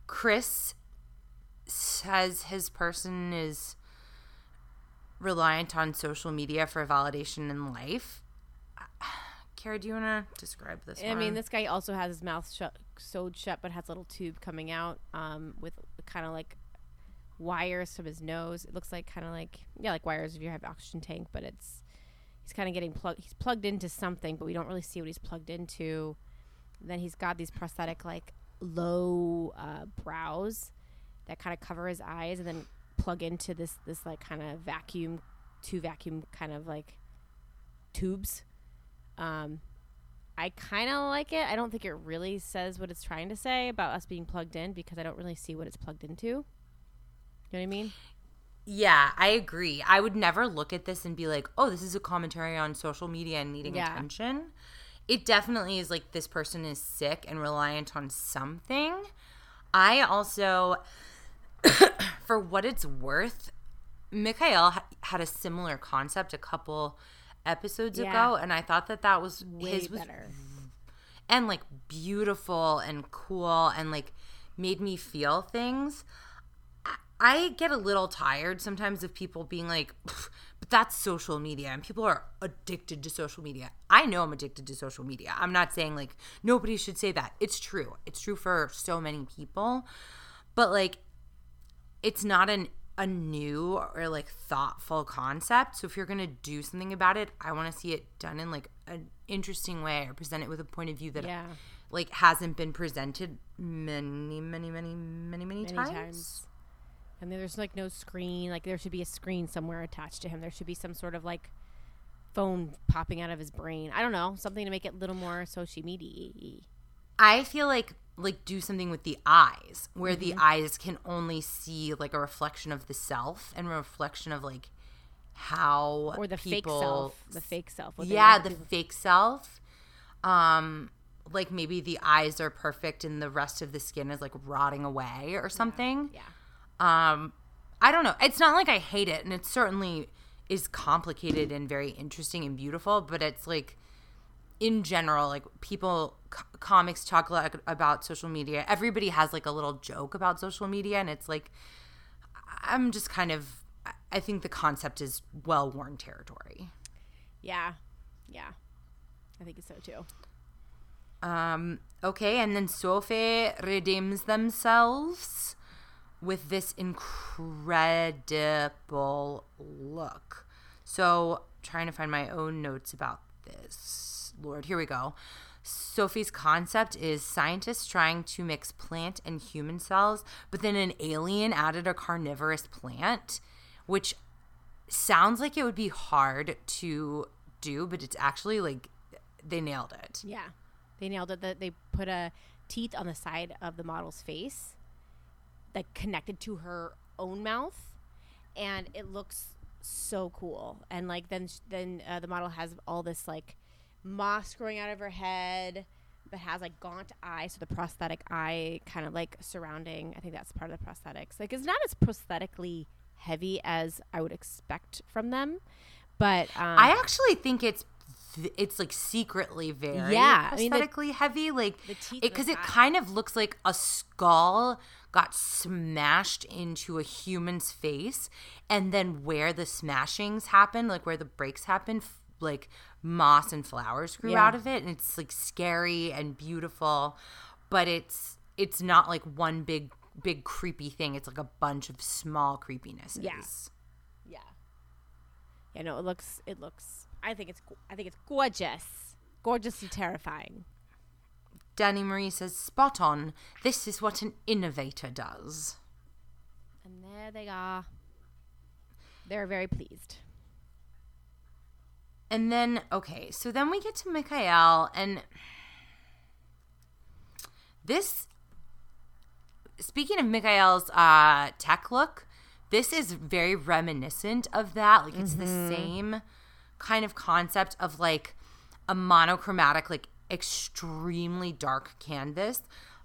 Chris says his person is reliant on social media for validation in life. [SIGHS] Kara, do you want to describe this I one? mean, this guy also has his mouth shut, sewed shut, but has a little tube coming out um, with kind of like wires from his nose. It looks like kind of like yeah, like wires if you have oxygen tank, but it's he's kind of getting plugged. He's plugged into something, but we don't really see what he's plugged into. Then he's got these prosthetic like low uh, brows that kind of cover his eyes, and then plug into this this like kind of vacuum, two vacuum kind of like tubes. Um, I kind of like it. I don't think it really says what it's trying to say about us being plugged in because I don't really see what it's plugged into. You know what I mean? Yeah, I agree. I would never look at this and be like, "Oh, this is a commentary on social media and needing Yeah. attention." It definitely is like this person is sick and reliant on something. I also [COUGHS] for what it's worth, Mikhail ha- had a similar concept a couple episodes Yeah. ago and I thought that that was Way his was better. and like beautiful and cool and like made me feel things. I- get a little tired sometimes of people being like, but that's social media and people are addicted to social media. I know I'm addicted to social media. I'm not saying like nobody should say that. It's true. It's true for so many people. But like it's not an a new or like thoughtful concept. So if you're gonna do something about it, I want to see it done in like an interesting way or present it with a point of view that Yeah. like hasn't been presented many, many, many, many, many, Many times. times. And then there's like no screen. Like there should be a screen somewhere attached to him. There should be some sort of like phone popping out of his brain. I don't know, something to make it a little more social media. I feel like like do something with the eyes where Mm-hmm. the eyes can only see like a reflection of the self and reflection of like how Or the people fake self. The fake self. yeah the people- fake self um like maybe the eyes are perfect and the rest of the skin is like rotting away or something Yeah. Um i don't know it's not like i hate it and it certainly is complicated and very interesting and beautiful but it's like in general like people co- comics talk a lot about social media everybody has like a little joke about social media and it's like i'm just kind of I- i think the concept is well worn territory Yeah. Yeah. I think it's so too. Um, okay, and then Sophie redeems themselves with this incredible look. So, trying to find my own notes about this. Lord, here we go. Sophie's concept is scientists trying to mix plant and human cells, but then an alien added a carnivorous plant, which sounds like it would be hard to do, but it's actually like they nailed it. Yeah. They nailed it. That they put a teeth on the side of the model's face, like connected to her own mouth, and it looks so cool. And like then then uh, the model has all this like moss growing out of her head, but has like gaunt eyes, so the prosthetic eye kind of like surrounding. I think that's part of the prosthetics. Like it's not as prosthetically heavy as I would expect from them, but um, I actually think it's it's like secretly very Yeah, I mean, the- heavy, like because on it, kind of looks like a skull got smashed into a human's face, and then where the smashings happen, like where the breaks happen, f- like moss and flowers grew Yeah. out of it, and it's like scary and beautiful, but it's it's not like one big big creepy thing. It's like a bunch of small creepinesses. Yeah. Yeah. Yeah, no, it looks it looks I think it's go- I think it's gorgeous. Gorgeously terrifying. Danny Marie says, spot on. This is what an innovator does. And there they are. They're very pleased. And then, okay, so then we get to Mikhail, and this, speaking of Mikhail's uh, tech look, this is very reminiscent of that. Like, it's the same kind of concept of like a monochromatic, like extremely dark canvas.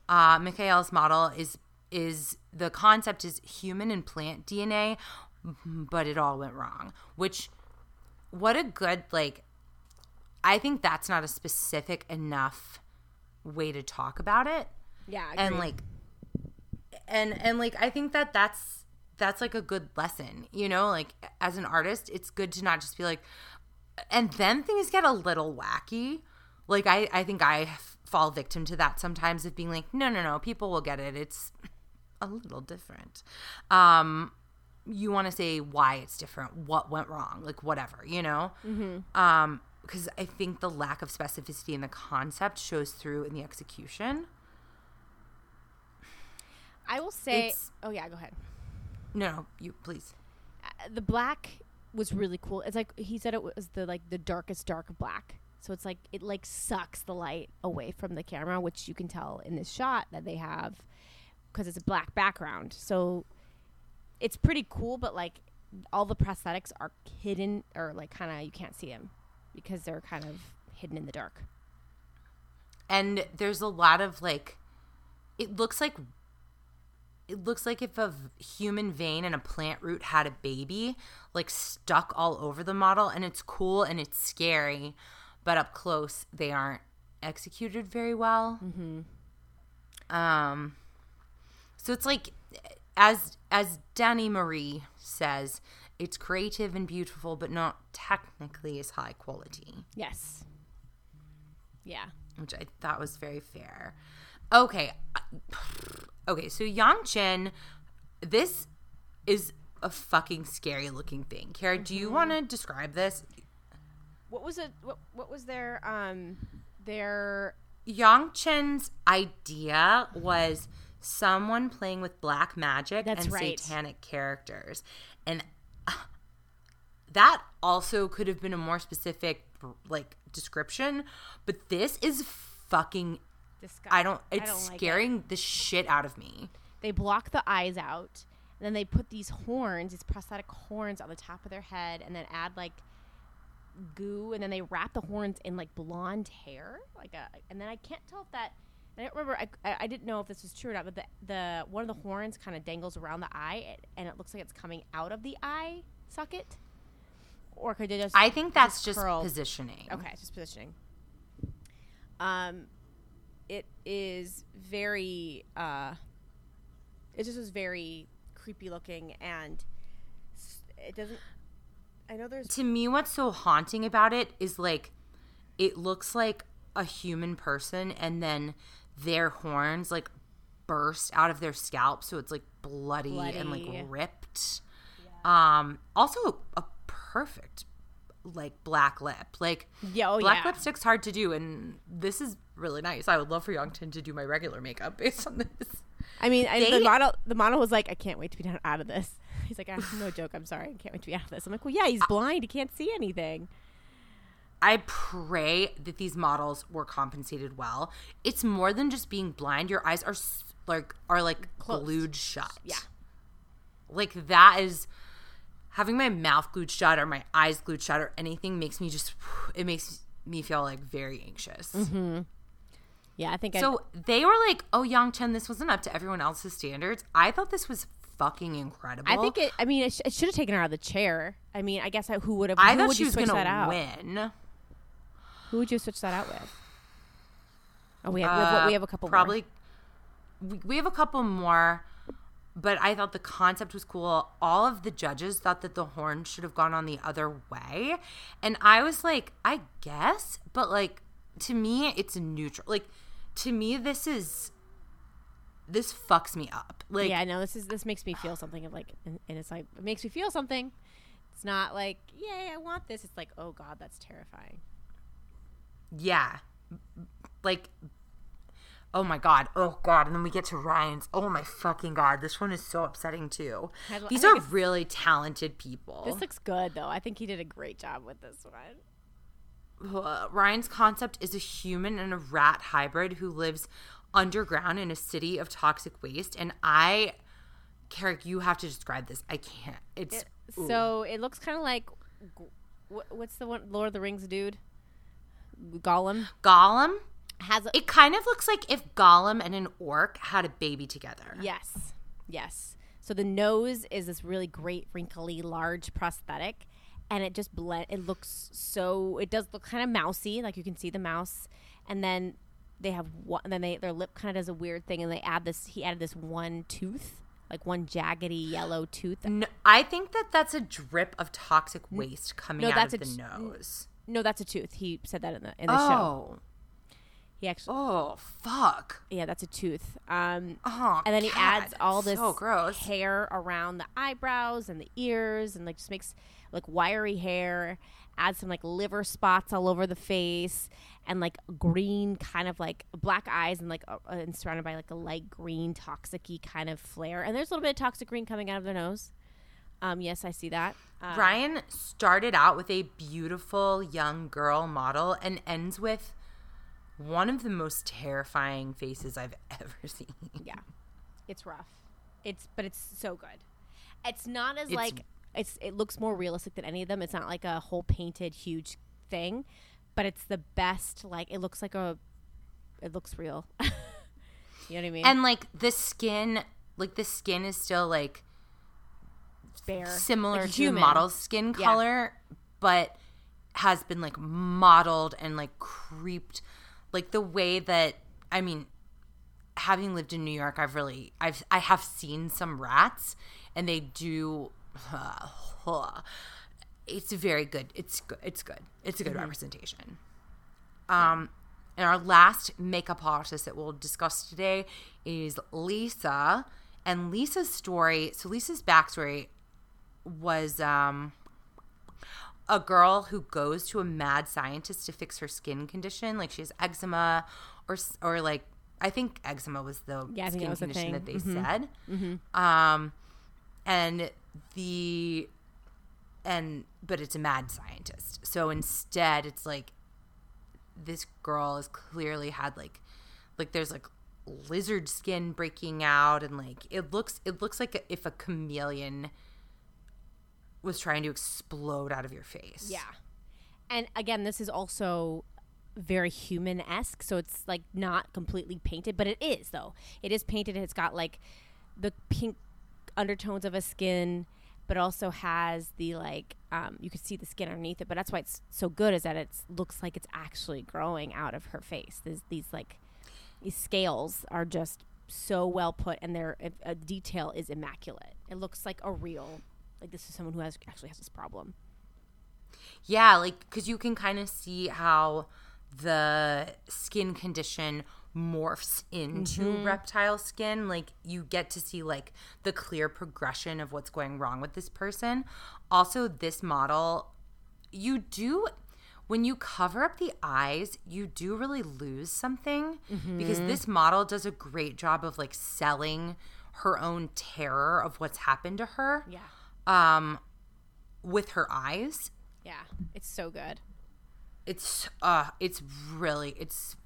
Uh, Mikhail's model is is the concept is human and plant DNA, but it all went wrong. Which, what a good like. I think that's not a specific enough way to talk about it Yeah, and like and and like i think that that's that's like a good lesson you know like as an artist it's good to not just be like and then things get a little wacky. Like i i think i fall victim to that sometimes of being like no no no people will get it. It's a little different. Um you want to say why it's different what went wrong like whatever you know? Um because i think the lack of specificity in the concept shows through in the execution. I will say It's- Oh yeah, go ahead. No, no, you please. Uh, the black was really cool. It's like he said it was the like the darkest dark black. So it's like it like sucks the light away from the camera, which you can tell in this shot that they have because it's a black background. So it's pretty cool, but like all the prosthetics are hidden or like kind of you can't see them because they're kind of hidden in the dark. And there's a lot of like, it looks like, it looks like if a human vein and a plant root had a baby, like stuck all over the model, and it's cool and it's scary, but up close they aren't executed very well. Mm-hmm. Um, so it's like, as as Danny Marie says, it's creative and beautiful, but not technically as high quality. Yes. Yeah. which I thought was very fair. Okay. [SIGHS] Okay, so Yang Chen, this is a fucking scary looking thing. Kara, do Mm-hmm. you want to describe this? What was it? What, what was their um their Yang Chen's idea was someone playing with black magic That's and right. satanic characters. And uh, [SIGHS] that also could have been a more specific like description, but this is fucking disguise? I don't it's don't like it. scaring the shit out of me. They block the eyes out, and then they put these horns, these prosthetic horns, on the top of their head, and then add like goo, and then they wrap the horns in like blonde hair, like a. And then I can't tell if that. I don't remember. I, I, I didn't know if this was true or not, but the the one of the horns kind of dangles around the eye, and it looks like it's coming out of the eye socket. Or could it just? I think that's just curl? positioning. Okay, it's just positioning. Um, it is very. Uh, it just was very creepy looking, and it doesn't. I know there's. To me what's so haunting about it is like it looks like a human person and then their horns like burst out of their scalp so it's like bloody, and like Bloody. ripped. Um also a perfect like black lip. Like Yeah, oh, black yeah. lipstick's hard to do and this is really nice. I would love for Yang Chen to do my regular makeup [LAUGHS] based on this. I mean, I, the model. The model was like, "I can't wait to be done out of this." [LAUGHS] He's like, "Ah, "No joke. I'm sorry. I can't wait to be out of this." I'm like, "Well, yeah, he's blind. He can't see anything." I pray that these models were compensated well. It's more than just being blind. Your eyes are like are like Closed. glued shut. Yeah. Like that is having my mouth glued shut or my eyes glued shut or anything makes me just it makes me feel like very anxious. Yeah, I think. I, So they were like, "Oh, Yang Chen, this wasn't up to everyone else's standards." I thought this was fucking incredible. I think it. I mean, it, sh- it should have taken her out of the chair. I mean, I guess I, who would have? I who thought would she was that gonna out? win. Who would you switch that out with? Oh, we have, we have, we have a couple. more. Uh, probably we, we have a couple more but i thought the concept was cool all of the judges thought that the horn should have gone on the other way and i was like i guess but like to me it's neutral like to me this is this fucks me up like yeah, no, this is this makes me feel something of like, and, and it's like it makes me feel something. It's not like, yay, I want this. It's like, oh god, that's terrifying. yeah like oh my god oh god and then we get to ryan's oh my fucking god this one is so upsetting too I- I these think are really talented people This looks good though. I think he did a great job with this one. Uh, Ryan's concept is a human and a rat hybrid who lives underground in a city of toxic waste. And I, Carrick, you have to describe this. I can't. It's ooh. So it looks kind of like, what's the one Lord of the Rings dude? Gollum Gollum. Has a, It kind of looks like if Gollum and an orc had a baby together. Yes. Yes. So the nose is this really great, wrinkly, large prosthetic, and it just blend. It looks so. It does look kind of mousy, like you can see the mouse, and then they have one. And then they their lip kind of does a weird thing, and they add this. He added this one tooth, like one jaggedy yellow tooth. No, I think that that's a drip of toxic waste coming no, out that's of a the t- nose. No, that's a tooth. He said that in the in the show. Oh. Oh, He actually, oh, fuck. yeah, that's a tooth. Um, Oh, and then he God, adds all this so gross. hair around the eyebrows and the ears and like just makes like wiry hair adds some like liver spots all over the face and like green kind of like black eyes and like uh, and surrounded by like a light green toxic kind of flare and there's a little bit of toxic green coming out of their nose um yes i see that uh, Ryan started out with a beautiful young girl model and ends with one of the most terrifying faces I've [LAUGHS] ever seen. yeah. It's rough. It's but it's so good. It's not as It's- like it's it looks more realistic than any of them. It's not like a whole painted huge thing but it's the best like it looks like a it looks real. [LAUGHS] You know what i mean? And like the skin, like the skin is still like bare. Similar like to model's skin Yeah. color, but has been like modeled and like creeped like the way that I mean having lived in New York I've really I've I have seen some rats and they do [SIGHS] it's very good. It's good it's good. It's a good representation. Um and our last makeup artist that we'll discuss today is Lisa And Lisa's story, so Lisa's backstory was um a girl who goes to a mad scientist to fix her skin condition, like she has eczema or or like I think eczema was the Yeah, skin that was the condition that thing. they Mhm. said. Um and the and but it's a mad scientist. So instead it's like this girl has clearly had like like there's like lizard skin breaking out and like it looks it looks like if a chameleon was trying to explode out of your face. Yeah. And again, this is also very human esque. So it's like not completely painted, but it is though. It is painted. It's got like the pink undertones of a skin, but also has the like um, you can see the skin underneath it. But that's why it's so good is that it looks like it's actually growing out of her face. There's these like these scales are just so well put, and their uh, detail is immaculate. It looks like a real. Like this is someone who has actually has this problem. Yeah, like cuz you can kind of see how the skin condition morphs into mm-hmm. reptile skin. Like you get to see like the clear progression of what's going wrong with this person. Also this model you do when you cover up the eyes you do really lose something mm-hmm. because this model does a great job of like selling her own terror of what's happened to her. Yeah. Um with her eyes Yeah, it's so good. it's uh it's really it's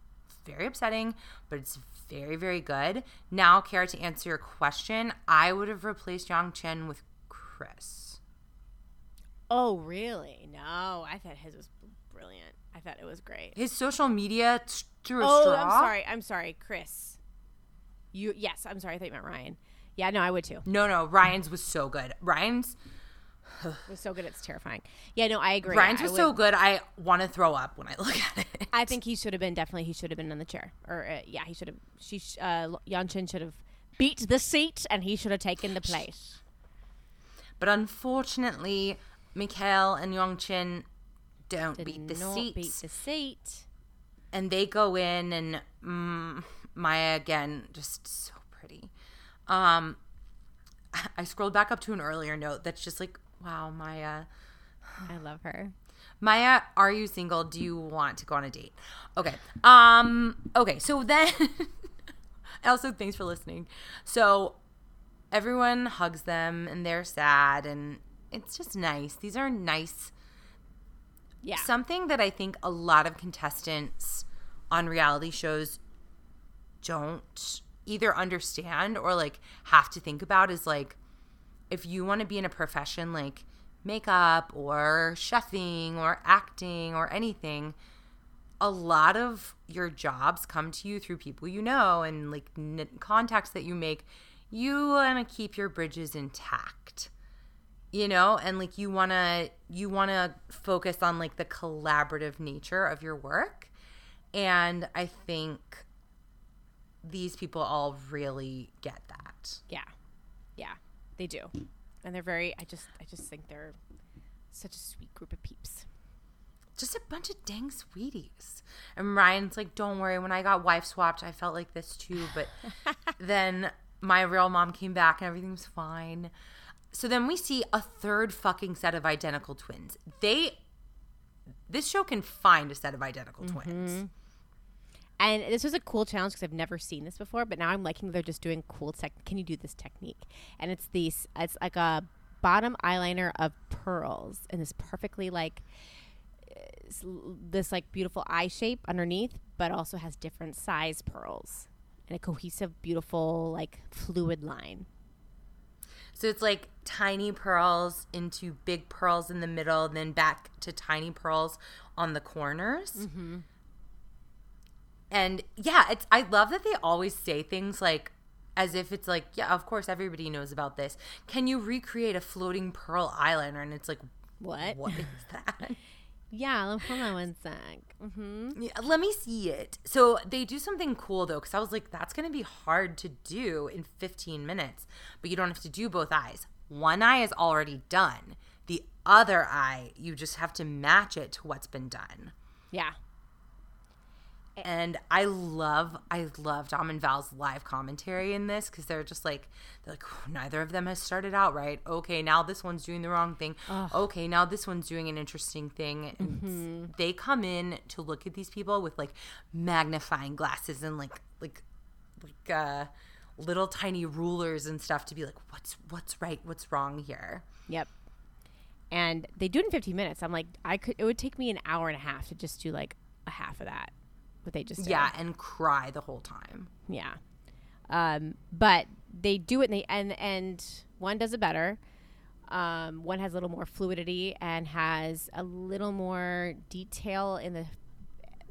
very upsetting but it's very very good now kara to answer your question i would have replaced yang chen with chris Oh, really? No, I thought his was brilliant. I thought it was great. his social media t- through a Oh, straw I'm sorry. I'm sorry, Chris. You yes, I'm sorry. I thought you meant Ryan. Yeah, no, I would too. no no ryan's was so good ryan's [SIGHS] was so good. It's terrifying. Yeah, no, I agree. ryan's was would- so good i want to throw up when i [LAUGHS] look at it I think he should have been definitely. He should have been in the chair, or uh, yeah, he should have. She, sh- uh, Yang Chen should have beat the seat, and he should have taken the place. but unfortunately mikhail and yang chen don't Did beat the not seats beat the seat. and they go in and mm, Maya again just so. Um [LAUGHS] I scrolled back up to an earlier note that's just like wow Maya. I love her. Maya are you single? Do you want to go on a date? Okay. Um okay so then [LAUGHS] also thanks for listening. So everyone hugs them and they're sad and it's just nice. These are nice Yeah. something that I think a lot of contestants on reality shows don't either understand or like have to think about is like if you want to be in a profession like makeup or chefing or acting or anything a lot of your jobs come to you through people you know and like n- contacts that you make. You want to keep your bridges intact you know? And like you want to you want to focus on like the collaborative nature of your work. And i think these people all really get that Yeah. Yeah. They do. And they're very I just I just think they're such a sweet group of peeps. just a bunch of dang sweeties and ryan's like don't worry when i got wife swapped i felt like this too but [LAUGHS] then my real mom came back and everything was fine so then we see a third fucking set of identical twins they this show can find a set of identical twins mm-hmm. And this was a cool challenge because I've never seen this before, but now I'm liking they're just doing cool tech. Can you do this technique? And it's these, it's like a bottom eyeliner of pearls and this perfectly like uh, this like beautiful eye shape underneath, but also has different size pearls and a cohesive, beautiful like fluid line. So it's like tiny pearls into big pearls in the middle, then back to tiny pearls on the corners. Mm-hmm. And yeah, it's I love that they always say things like as if it's like, yeah, of course everybody knows about this. Can you recreate a floating pearl eyeliner? And it's like, What? what is [LAUGHS] that? Yeah, hold on one sec. hmm Yeah, let me see it. So they do something cool though, because I was like, that's going to be hard to do in 15 minutes, but you don't have to do both eyes. One eye is already done. The other eye, you just have to match it to what's been done. Yeah. And I love, I love Dom and Val's live commentary in this because they're just like, they're like, neither of them has started out right. Okay, now this one's doing the wrong thing. Okay, now this one's doing an interesting thing. And Mm-hmm. they come in to look at these people with like magnifying glasses and like, like, like, uh, little tiny rulers and stuff to be like, what's, what's right, what's wrong here. Yep. And they do it in 15 minutes. I'm like, I could. It would take me an hour and a half to just do like a half of that. What they just did. Yeah, and cry the whole time. Yeah. Um, but they do it and they and and one does it better. Um, one has a little more fluidity and has a little more detail in the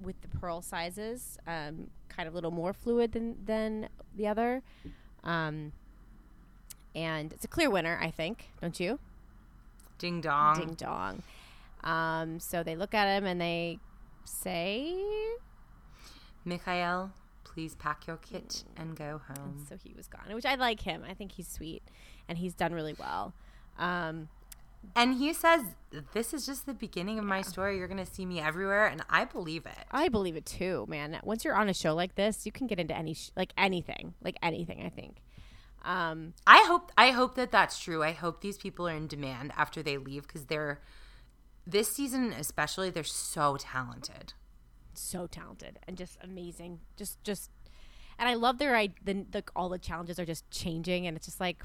with the pearl sizes. Um, kind of a little more fluid than than the other. Um, and it's a clear winner, I think. Don't you? Ding dong. Ding dong. Um, so they look at him and they say, Mikhail, please pack your kit and go home. so he was gone, which I like him. I think he's sweet and he's done really well. Um, And he says, This is just the beginning of my story. You're going to see me everywhere. And I believe it. I believe it too, man. Once you're on a show like this, you can get into any sh- like anything, like anything. I think. Um, I hope I hope that that's true. I hope these people are in demand after they leave because they're this season especially they're so talented. So talented and just amazing. Just just, and I love their I the, the all the challenges are just changing, and it's just like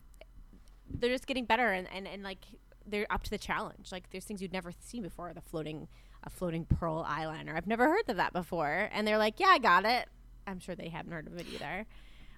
they're just getting better, and and and like they're up to the challenge. Like there's things you'd never seen before. The floating a floating pearl eyeliner. I've never heard of that before, and they're like, yeah, I got it. I'm sure they haven't heard of it either,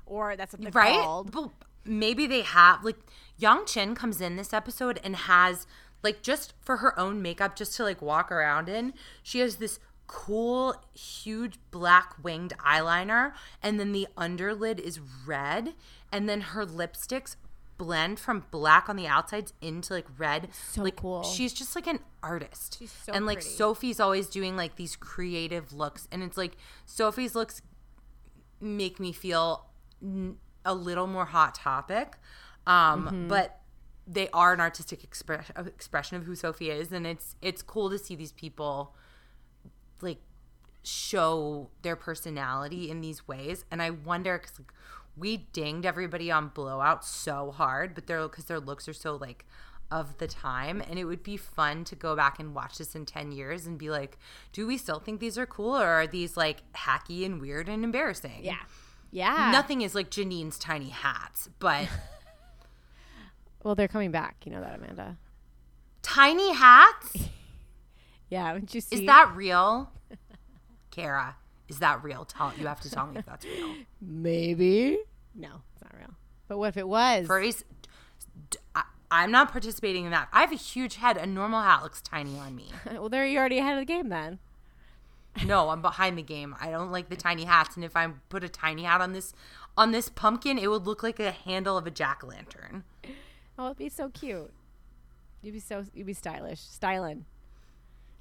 or that's what they're right? called. But maybe they have like Yang Chen comes in this episode and has like just for her own makeup, just to like walk around in. She has this cool, huge black winged eyeliner, and then the underlid is red, and then her lipsticks blend from black on the outsides into like red. So like cool. she's just like an artist. She's so and like pretty. Sophie's always doing like these creative looks, and it's like Sophie's looks make me feel n- a little more hot topic um Mm-hmm. but they are an artistic express, expression of who sophie is and it's it's cool to see these people like show their personality in these ways and i wonder because like, we dinged everybody on blowout so hard but they're because their looks are so like of the time and it would be fun to go back and watch this in 10 years and be like do we still think these are cool or are these like hacky and weird and embarrassing Yeah, yeah. nothing is like Janine's tiny hats, but [LAUGHS] [LAUGHS] Well, they're coming back. You know that, Amanda. tiny hats? [LAUGHS] Yeah, would you see? Is that real? Kara, is that real? Tell you have to tell me if that's real. maybe? No, it's not real. But what if it was? Furries, d- I, am not participating in that. I have a huge head. A normal hat looks tiny on me. [LAUGHS] well, there you already ahead of the game then. No, I'm behind the game. I don't like the tiny hats, and if I put a tiny hat on this on this pumpkin, it would look like a handle of a jack o' lantern. Oh, it'd be so cute. You'd be so you'd be stylish, styling.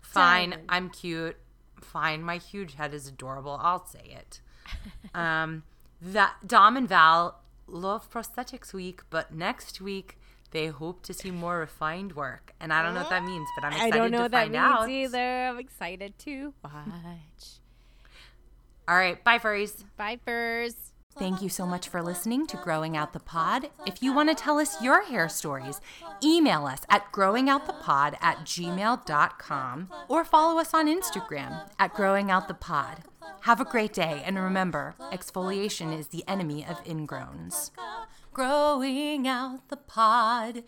Fine, Diamond. I'm cute. Fine, my huge head is adorable. I'll say it. [LAUGHS] um, that Dom and Val love prosthetics week, but next week they hope to see more refined work, and I don't know what that means, but I'm excited I don't know to what that find means out. either. I'm excited to watch. All right, bye, furries. Bye, furs. Thank you so much for listening to Growing Out the Pod. If you want to tell us your hair stories, email us at growingoutthepod at gmail.com or follow us on Instagram at Growing Out the Pod. Have a great day, and remember, exfoliation is the enemy of ingrowns. Growing out the pod.